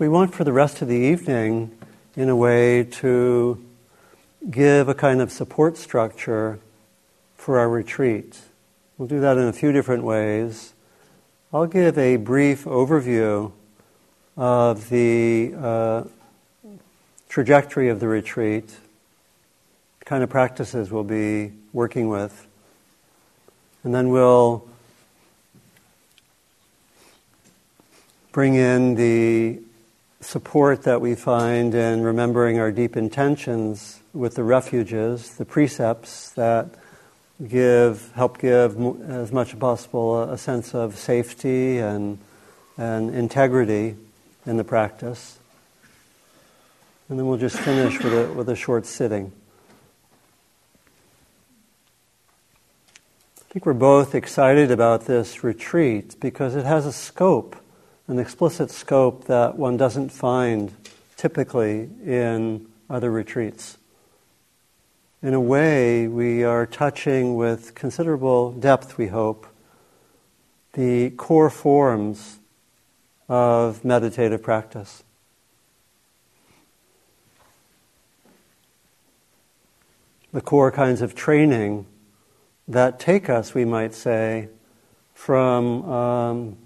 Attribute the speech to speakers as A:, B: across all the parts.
A: we want for the rest of the evening, in a way, to give a kind of support structure for our retreat. We'll do that in a few different ways. I'll give a brief overview of the uh, trajectory of the retreat, the kind of practices we'll be working with. And then we'll bring in the support that we find in remembering our deep intentions with the refuges, the precepts that give, help give as much as possible a, sense of safety and, and integrity in the practice. And then we'll just finish with a, with a short sitting. I think we're both excited about this retreat because it has a scope, an explicit scope that one doesn't find typically in other retreats. In a way, we are touching with considerable depth, we hope, the core forms of meditative practice. The core kinds of training that take us, we might say, from um,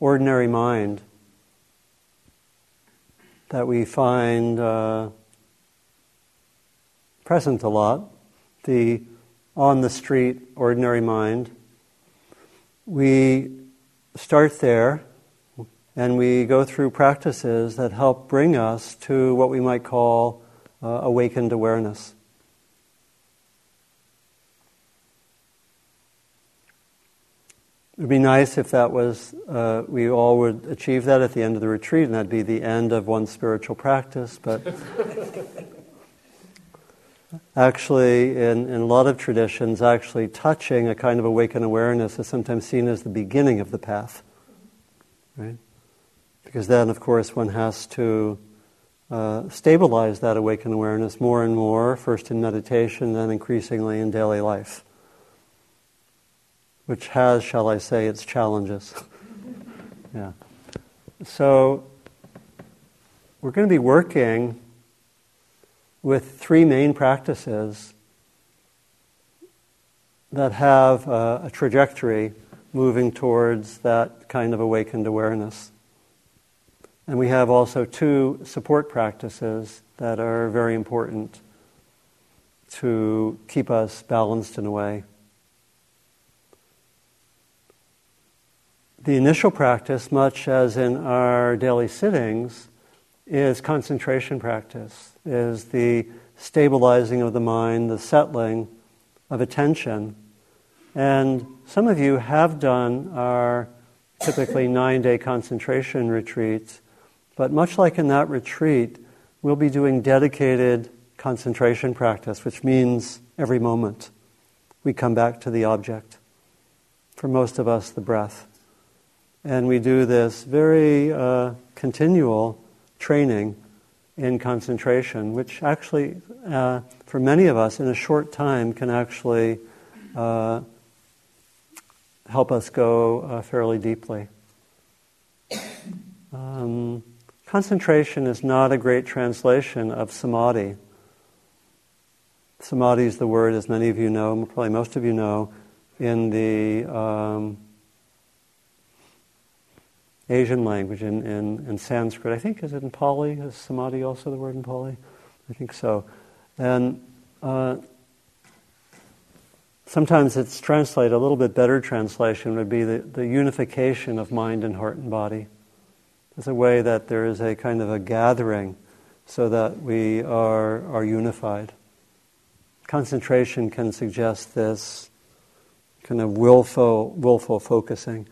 A: ordinary mind that we find uh, present a lot, the on the street ordinary mind. We start there and we go through practices that help bring us to what we might call uh, awakened awareness. It would be nice if that was, uh, we all would achieve that at the end of the retreat, and that'd be the end of one spiritual practice. But actually, in, in a lot of traditions, actually touching a kind of awakened awareness is sometimes seen as the beginning of the path. Right? Because then, of course, one has to uh, stabilize that awakened awareness more and more, first in meditation, then increasingly in daily life which has, shall I say, its challenges. yeah. So we're going to be working with three main practices that have a, a trajectory moving towards that kind of awakened awareness. And we have also two support practices that are very important to keep us balanced in a way. The initial practice, much as in our daily sittings, is concentration practice, is the stabilizing of the mind, the settling of attention. And some of you have done our typically nine day concentration retreats, but much like in that retreat, we'll be doing dedicated concentration practice, which means every moment we come back to the object. For most of us, the breath. And we do this very uh, continual training in concentration, which actually, uh, for many of us, in a short time, can actually uh, help us go uh, fairly deeply. Um, concentration is not a great translation of samadhi. Samadhi is the word, as many of you know, probably most of you know, in the um, Asian language in, in, in, Sanskrit. I think, is it in Pali? Is samadhi also the word in Pali? I think so. And uh, sometimes it's translated, a little bit better translation would be the, the unification of mind and heart and body. It's a way that there is a kind of a gathering so that we are, are unified. Concentration can suggest this kind of willful, willful focusing.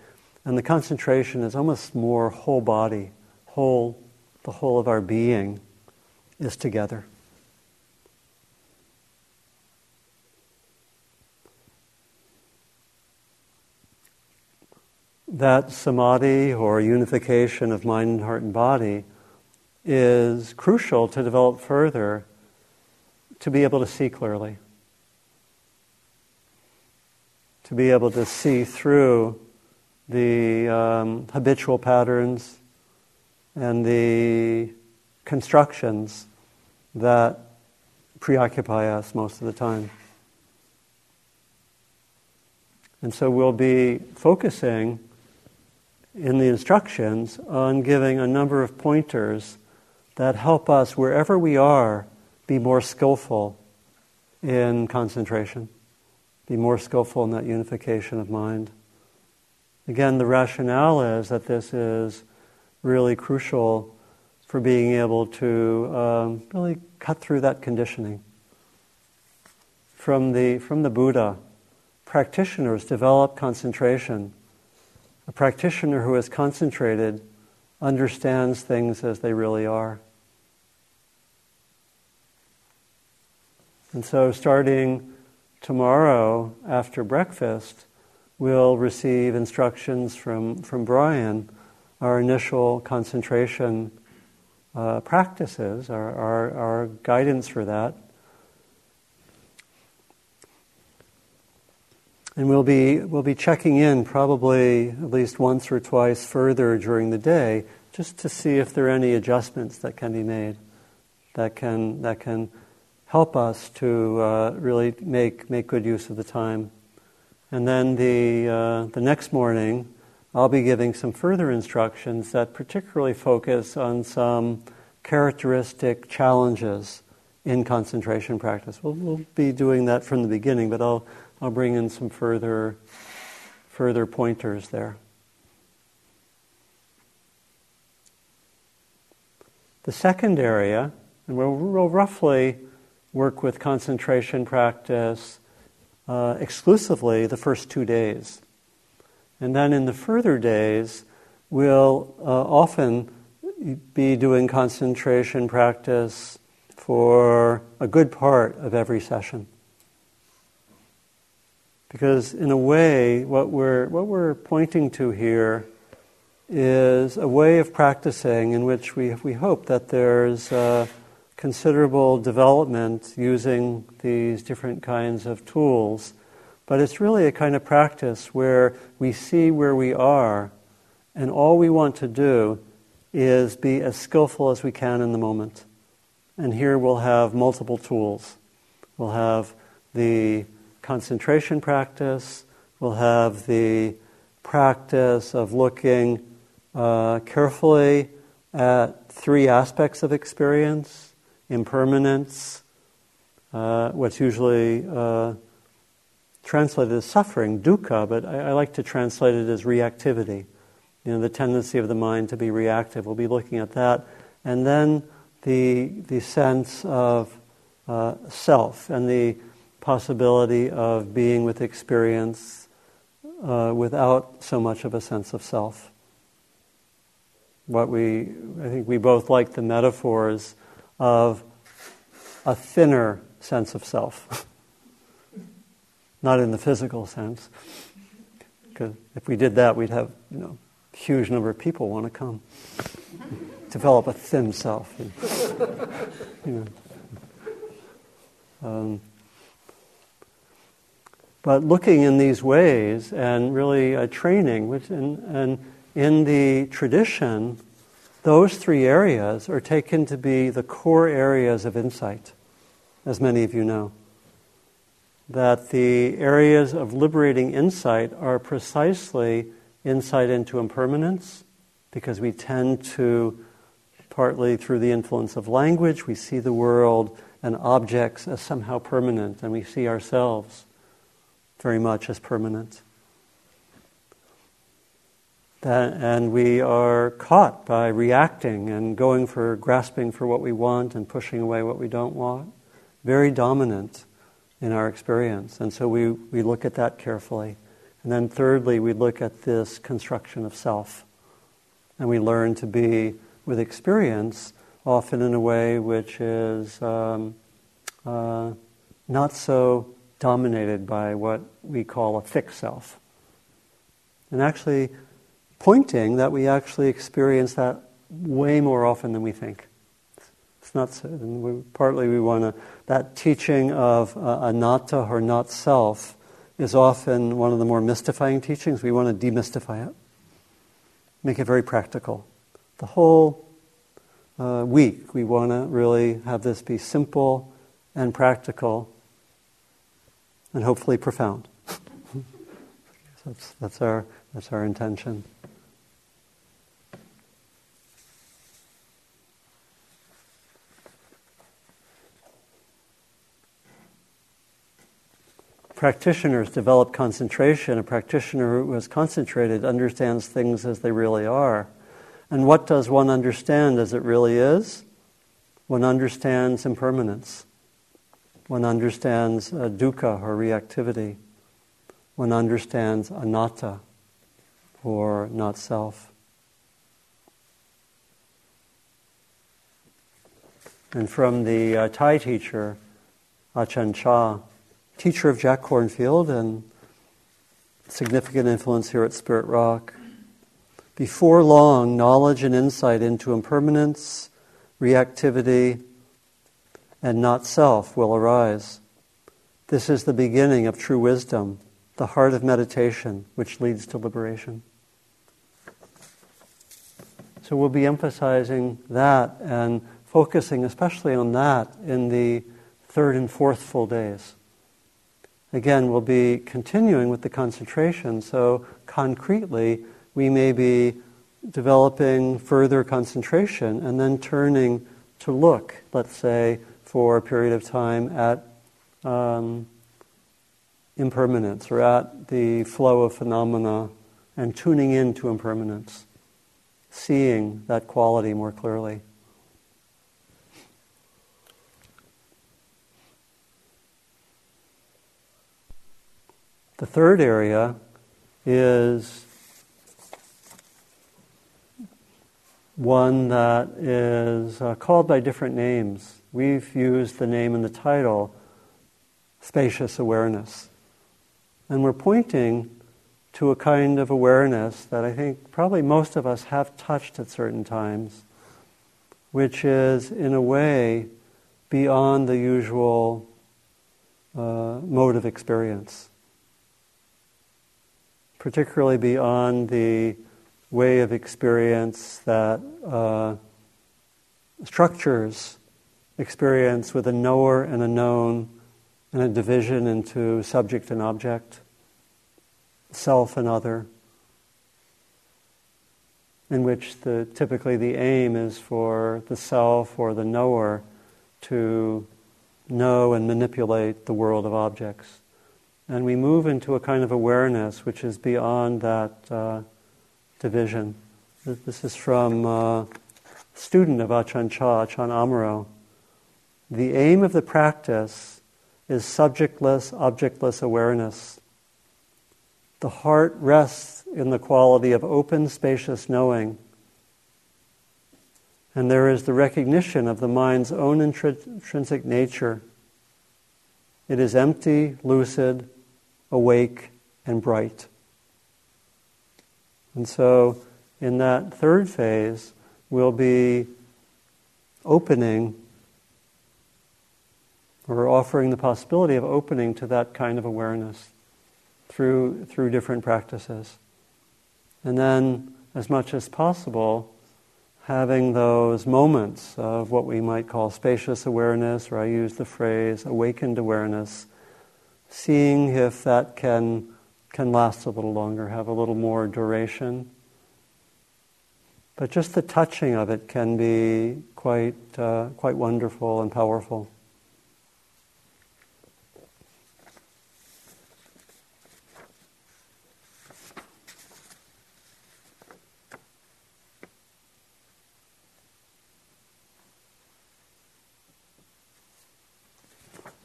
A: And the concentration is almost more whole body, whole, the whole of our being is together. That samadhi or unification of mind, heart, and body is crucial to develop further to be able to see clearly, to be able to see through the um, habitual patterns and the constructions that preoccupy us most of the time. And so we'll be focusing in the instructions on giving a number of pointers that help us, wherever we are, be more skillful in concentration, be more skillful in that unification of mind. Again, the rationale is that this is really crucial for being able to um, really cut through that conditioning. From the, from the Buddha, practitioners develop concentration. A practitioner who is concentrated understands things as they really are. And so, starting tomorrow after breakfast, we'll receive instructions from, from Brian, our initial concentration uh, practices, our, our, our guidance for that. And we'll be, we'll be checking in probably at least once or twice further during the day just to see if there are any adjustments that can be made that can, that can help us to uh, really make, make good use of the time. And then the, uh, the next morning, I'll be giving some further instructions that particularly focus on some characteristic challenges in concentration practice. We'll, we'll be doing that from the beginning, but I'll, I'll bring in some further, further pointers there. The second area, and we'll, we'll roughly work with concentration practice uh, exclusively the first two days. And then in the further days, we'll uh, often be doing concentration practice for a good part of every session. Because, in a way, what we're, what we're pointing to here is a way of practicing in which we, we hope that there's considerable development using these different kinds of tools. But it's really a kind of practice where we see where we are, and all we want to do is be as skillful as we can in the moment. And here we'll have multiple tools. We'll have the concentration practice, we'll have the practice of looking uh, carefully at three aspects of experience impermanence, uh, what's usually uh, translated as suffering, dukkha, but I, I, like to translate it as reactivity. You know, the tendency of the mind to be reactive. We'll be looking at that. And then the, the sense of uh, self and the possibility of being with experience uh, without so much of a sense of self. What we, I think we both like the metaphors of a thinner sense of self. Not in the physical sense, because if we did that, we'd have you know a huge number of people want to come. Develop a thin self. you know. Um, but looking in these ways and really uh, training, which and, and in the tradition, those three areas are taken to be the core areas of insight, as many of you know. That the areas of liberating insight are precisely insight into impermanence, because we tend to, partly through the influence of language, we see the world and objects as somehow permanent, and we see ourselves very much as permanent. That, and we are caught by reacting and going for grasping for what we want and pushing away what we don't want. Very dominant in our experience. And so we, we look at that carefully. And then, thirdly, we look at this construction of self. And we learn to be with experience, often in a way which is um, uh, not so dominated by what we call a fixed self. And actually, pointing that we actually experience that way more often than we think. It's not so, we, partly we want to, that teaching of uh, anatta or not self is often one of the more mystifying teachings. We want to demystify it, make it very practical. The whole uh, week. We want to really have this be simple and practical and hopefully profound. that's, that's, our, that's our intention. Practitioners develop concentration. A practitioner who is concentrated understands things as they really are. And what does one understand as it really is? One understands impermanence. One understands uh, dukkha or reactivity. One understands anatta or not self. And from the uh, Thai teacher, Ajahn Chah, teacher of Jack Kornfield and significant influence here at Spirit Rock. Before long, knowledge and insight into impermanence, reactivity, and not self will arise. This is the beginning of true wisdom, the heart of meditation, which leads to liberation. So we'll be emphasizing that and focusing especially on that in the third and fourth full days. Again, we'll be continuing with the concentration, so concretely, we may be developing further concentration and then turning to look, let's say, for a period of time at um, impermanence or at the flow of phenomena and tuning into impermanence, seeing that quality more clearly. The third area is one that is uh, called by different names. We've used the name in the title, spacious awareness. And we're pointing to a kind of awareness that I think probably most of us have touched at certain times, which is, in a way, beyond the usual uh, mode of experience particularly beyond the way of experience that uh, structures experience with a knower and a known and a division into subject and object, self and other, in which the, typically the aim is for the self or the knower to know and manipulate the world of objects. And we move into a kind of awareness which is beyond that uh, division. This is from a uh, student of Ajahn Chah, Ajahn Amaro. The aim of the practice is subjectless, objectless awareness. The heart rests in the quality of open, spacious knowing. And there is the recognition of the mind's own intrinsic nature. It is empty, lucid, awake, and bright. And so, in that third phase, we'll be opening or offering the possibility of opening to that kind of awareness through, through different practices. And then, as much as possible, having those moments of what we might call spacious awareness, or I use the phrase awakened awareness, seeing if that can, can last a little longer, have a little more duration. But just the touching of it can be quite, uh, quite wonderful and powerful.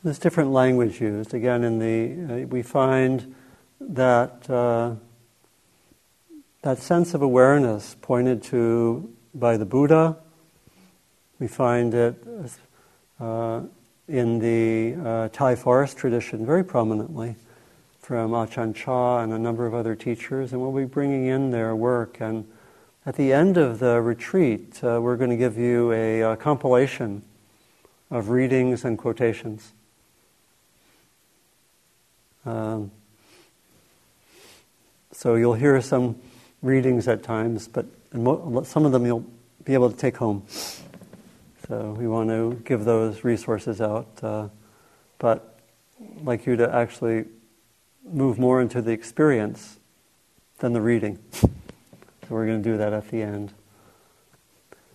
A: There's different language used. Again, in the uh, we find that uh, that sense of awareness pointed to by the Buddha. We find it uh, in the uh, Thai forest tradition very prominently from Ajahn Chah and a number of other teachers, and we'll be bringing in their work. And at the end of the retreat, uh, we're going to give you a compilation of readings and quotations. Um, so you'll hear some readings at times, but some of them you'll be able to take home. So we want to give those resources out, uh, but like you to actually move more into the experience than the reading. So we're going to do that at the end.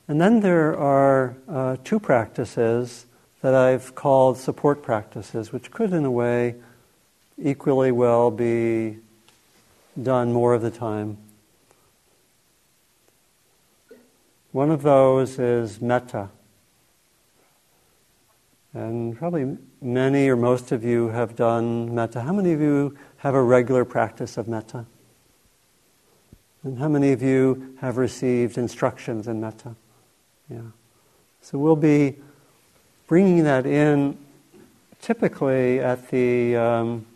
A: And then there are uh, two practices that I've called support practices, which could, in a way, equally well be done more of the time. One of those is metta. And probably many or most of you have done metta. How many of you have a regular practice of metta? And how many of you have received instructions in metta? Yeah. So we'll be bringing that in typically at the um,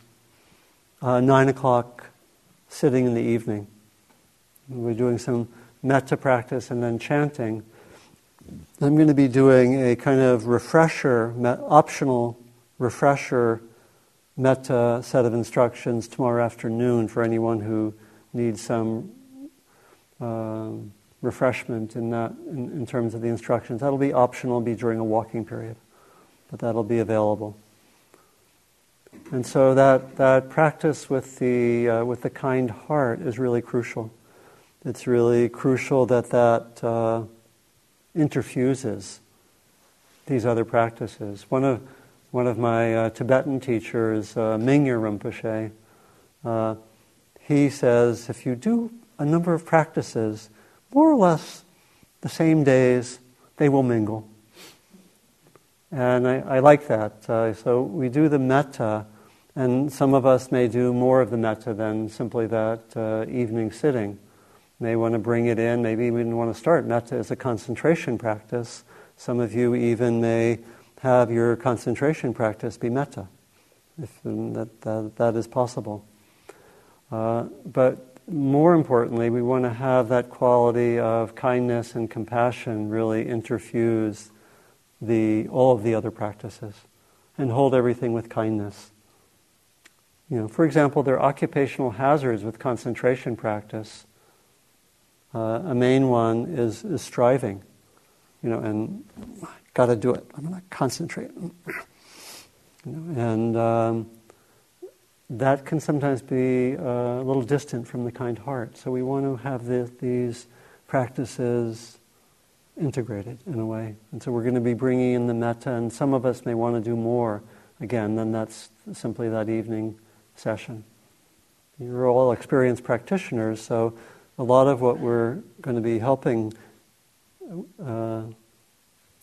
A: uh, nine o'clock sitting in the evening. We're doing some metta practice and then chanting. I'm going to be doing a kind of refresher, optional refresher metta set of instructions tomorrow afternoon for anyone who needs some uh, refreshment in that in, in, terms of the instructions. That'll be optional, be during a walking period, but that'll be available. And so that, that practice with the, uh, with the kind heart is really crucial. It's really crucial that that uh, interfuses these other practices. One of, one of my uh, Tibetan teachers, uh, Mingyur Rinpoche, uh, he says if you do a number of practices, more or less the same days, they will mingle. And I, I like that. Uh, so we do the metta, and some of us may do more of the metta than simply that uh, evening sitting. May want to bring it in, maybe even want to start metta as a concentration practice. Some of you even may have your concentration practice be metta, if that, that, that is possible. Uh, but more importantly, we want to have that quality of kindness and compassion really interfuse the, all of the other practices and hold everything with kindness. You know, for example, there are occupational hazards with concentration practice. Uh, a main one is, is striving, you know, and got to do it. I'm going to concentrate. You know, and um, that can sometimes be uh, a little distant from the kind heart. So we want to have the, these practices integrated in a way. And so we're going to be bringing in the metta, and some of us may want to do more again than that's simply that evening session. You're all experienced practitioners, so a lot of what we're going to be helping uh,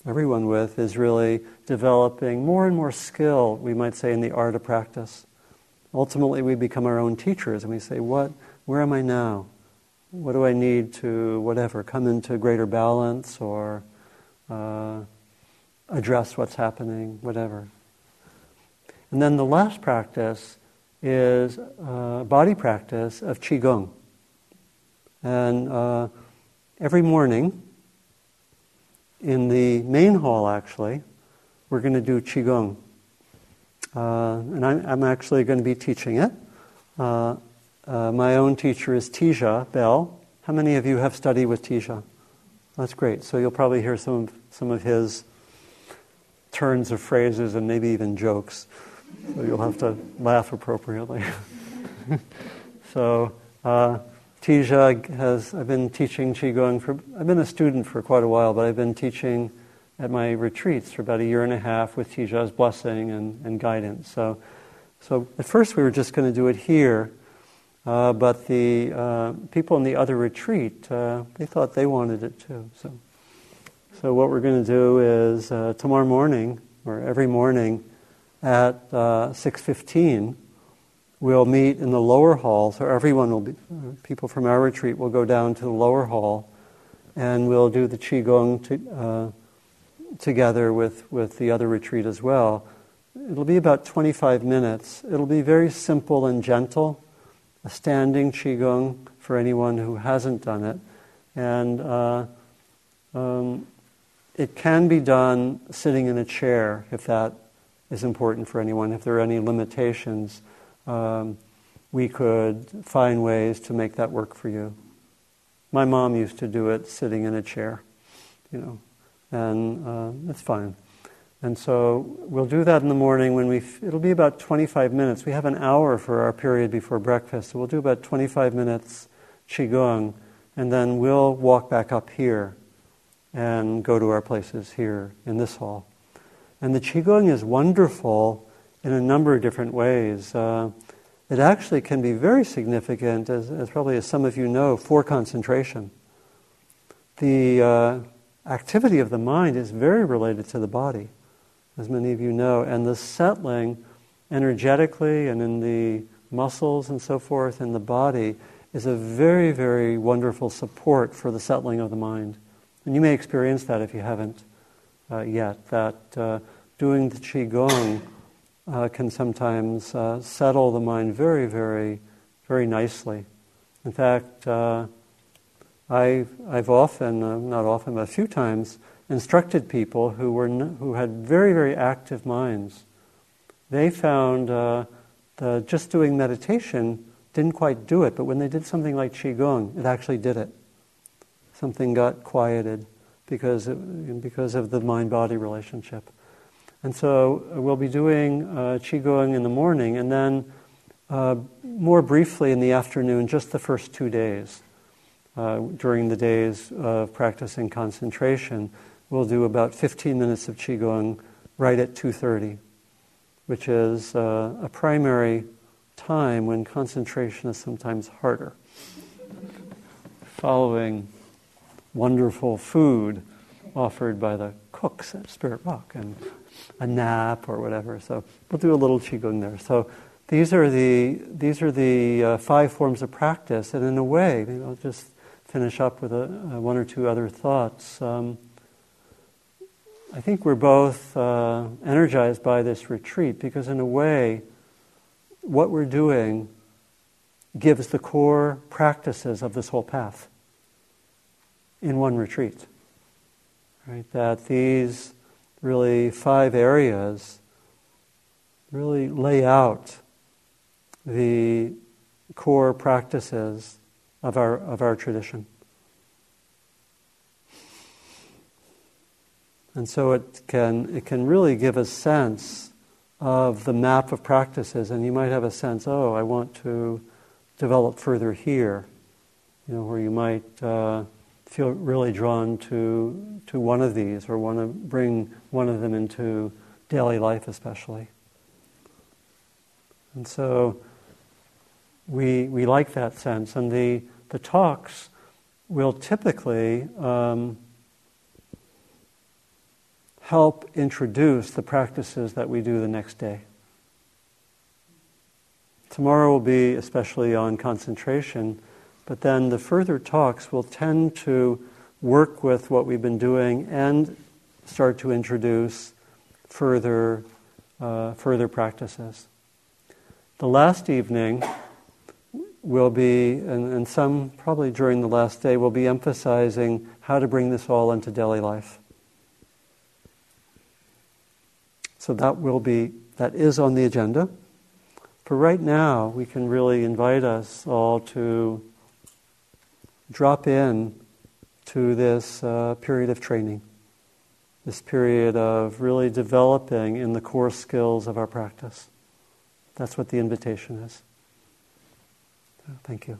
A: everyone with is really developing more and more skill, we might say, in the art of practice. Ultimately, we become our own teachers and we say, what, where am I now? What do I need to, whatever, come into greater balance or uh, address what's happening, whatever. And then the last practice is uh, body practice of Qigong. And uh, every morning, in the main hall actually, we're going to do Qigong. Uh, and I'm, I'm, actually going to be teaching it. Uh, my own teacher is Teja Bell. How many of you have studied with Teja? That's great. So you'll probably hear some of, some of his turns of phrases and maybe even jokes. So you'll have to laugh appropriately. so uh, Teja has, I've been teaching Qigong for, I've been a student for quite a while, but I've been teaching at my retreats for about a year and a half with Teja's blessing and, and guidance. So, so at first we were just going to do it here, uh, but the uh, people in the other retreat, uh, they thought they wanted it too. So, so what we're going to do is uh, tomorrow morning, or every morning at uh, 6.15, we'll meet in the lower hall. So everyone will be, people from our retreat will go down to the lower hall and we'll do the Qigong to, together with, with the other retreat as well. It'll be about 25 minutes. It'll be very simple and gentle, standing Qigong for anyone who hasn't done it. And uh, um, it can be done sitting in a chair if that is important for anyone. If there are any limitations, um, we could find ways to make that work for you. My mom used to do it sitting in a chair, you know, and uh, it's fine. And so we'll do that in the morning when we, it'll be about 25 minutes. We have an hour for our period before breakfast, so we'll do about 25 minutes Qigong, and then we'll walk back up here and go to our places here in this hall. And the Qigong is wonderful in a number of different ways. Uh, it actually can be very significant, as, as, probably as some of you know, for concentration. The uh, activity of the mind is very related to the body, as many of you know, and the settling energetically and in the muscles and so forth in the body is a very, very wonderful support for the settling of the mind. And you may experience that if you haven't uh, yet, that uh, doing the Qigong uh, can sometimes uh, settle the mind very, very, very nicely. In fact, uh, I, I've often, uh, not often, but a few times, instructed people who, were who had very, very active minds. They found uh, the, just doing meditation didn't quite do it, but when they did something like Qigong, it actually did it. Something got quieted because, because of the mind body relationship. And so uh, we'll be doing uh, Qigong in the morning and then uh, more briefly in the afternoon, just the first two days. Uh, during the days of practicing concentration, we'll do about 15 minutes of Qigong right at 2.30, which is uh, a primary time when concentration is sometimes harder. Following wonderful food offered by the cooks at Spirit Rock and a nap or whatever. So we'll do a little qigong there. So these are the these are the uh, five forms of practice, and in a way, maybe I'll just finish up with a, a one or two other thoughts. Um, I think we're both uh, energized by this retreat because, in a way, what we're doing gives the core practices of this whole path in one retreat. Right? That these really five areas really lay out the core practices of our, of our tradition. And so it can, it can really give a sense of the map of practices, and you might have a sense, oh, I want to develop further here, you know, where you might uh, feel really drawn to, to one of these or want to bring one of them into daily life, especially. And so we, we like that sense. And the, the talks will typically um, help introduce the practices that we do the next day. Tomorrow will be especially on concentration but then the further talks will tend to work with what we've been doing and start to introduce further, uh, further practices. The last evening will be, and, and some probably during the last day, will be emphasizing how to bring this all into daily life. So that will be, that is on the agenda. For right now, we can really invite us all to drop in to this uh, period of training, this period of really developing in the core skills of our practice. That's what the invitation is. Thank you.